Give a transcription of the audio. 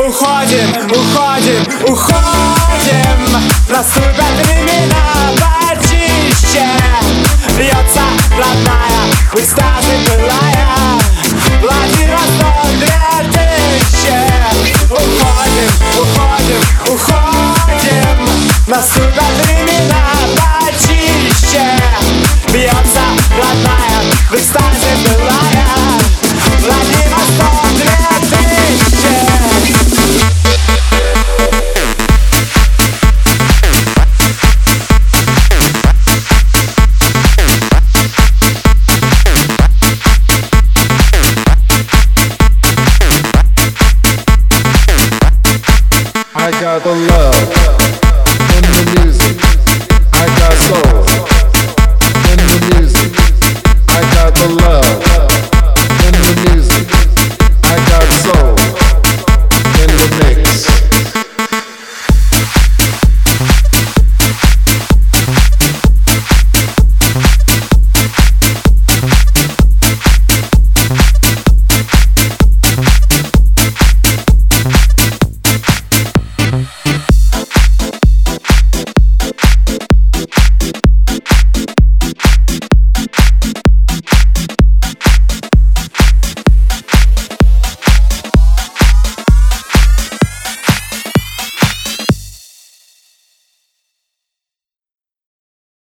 Уходим, уходим, уходим. Наступят времена почище. Льется родная, в экстазе былая. Владивосток две тысячи Уходим, уходим, уходим. Наступят времена почище. Бьется родная, в экстазе былая Hayatullah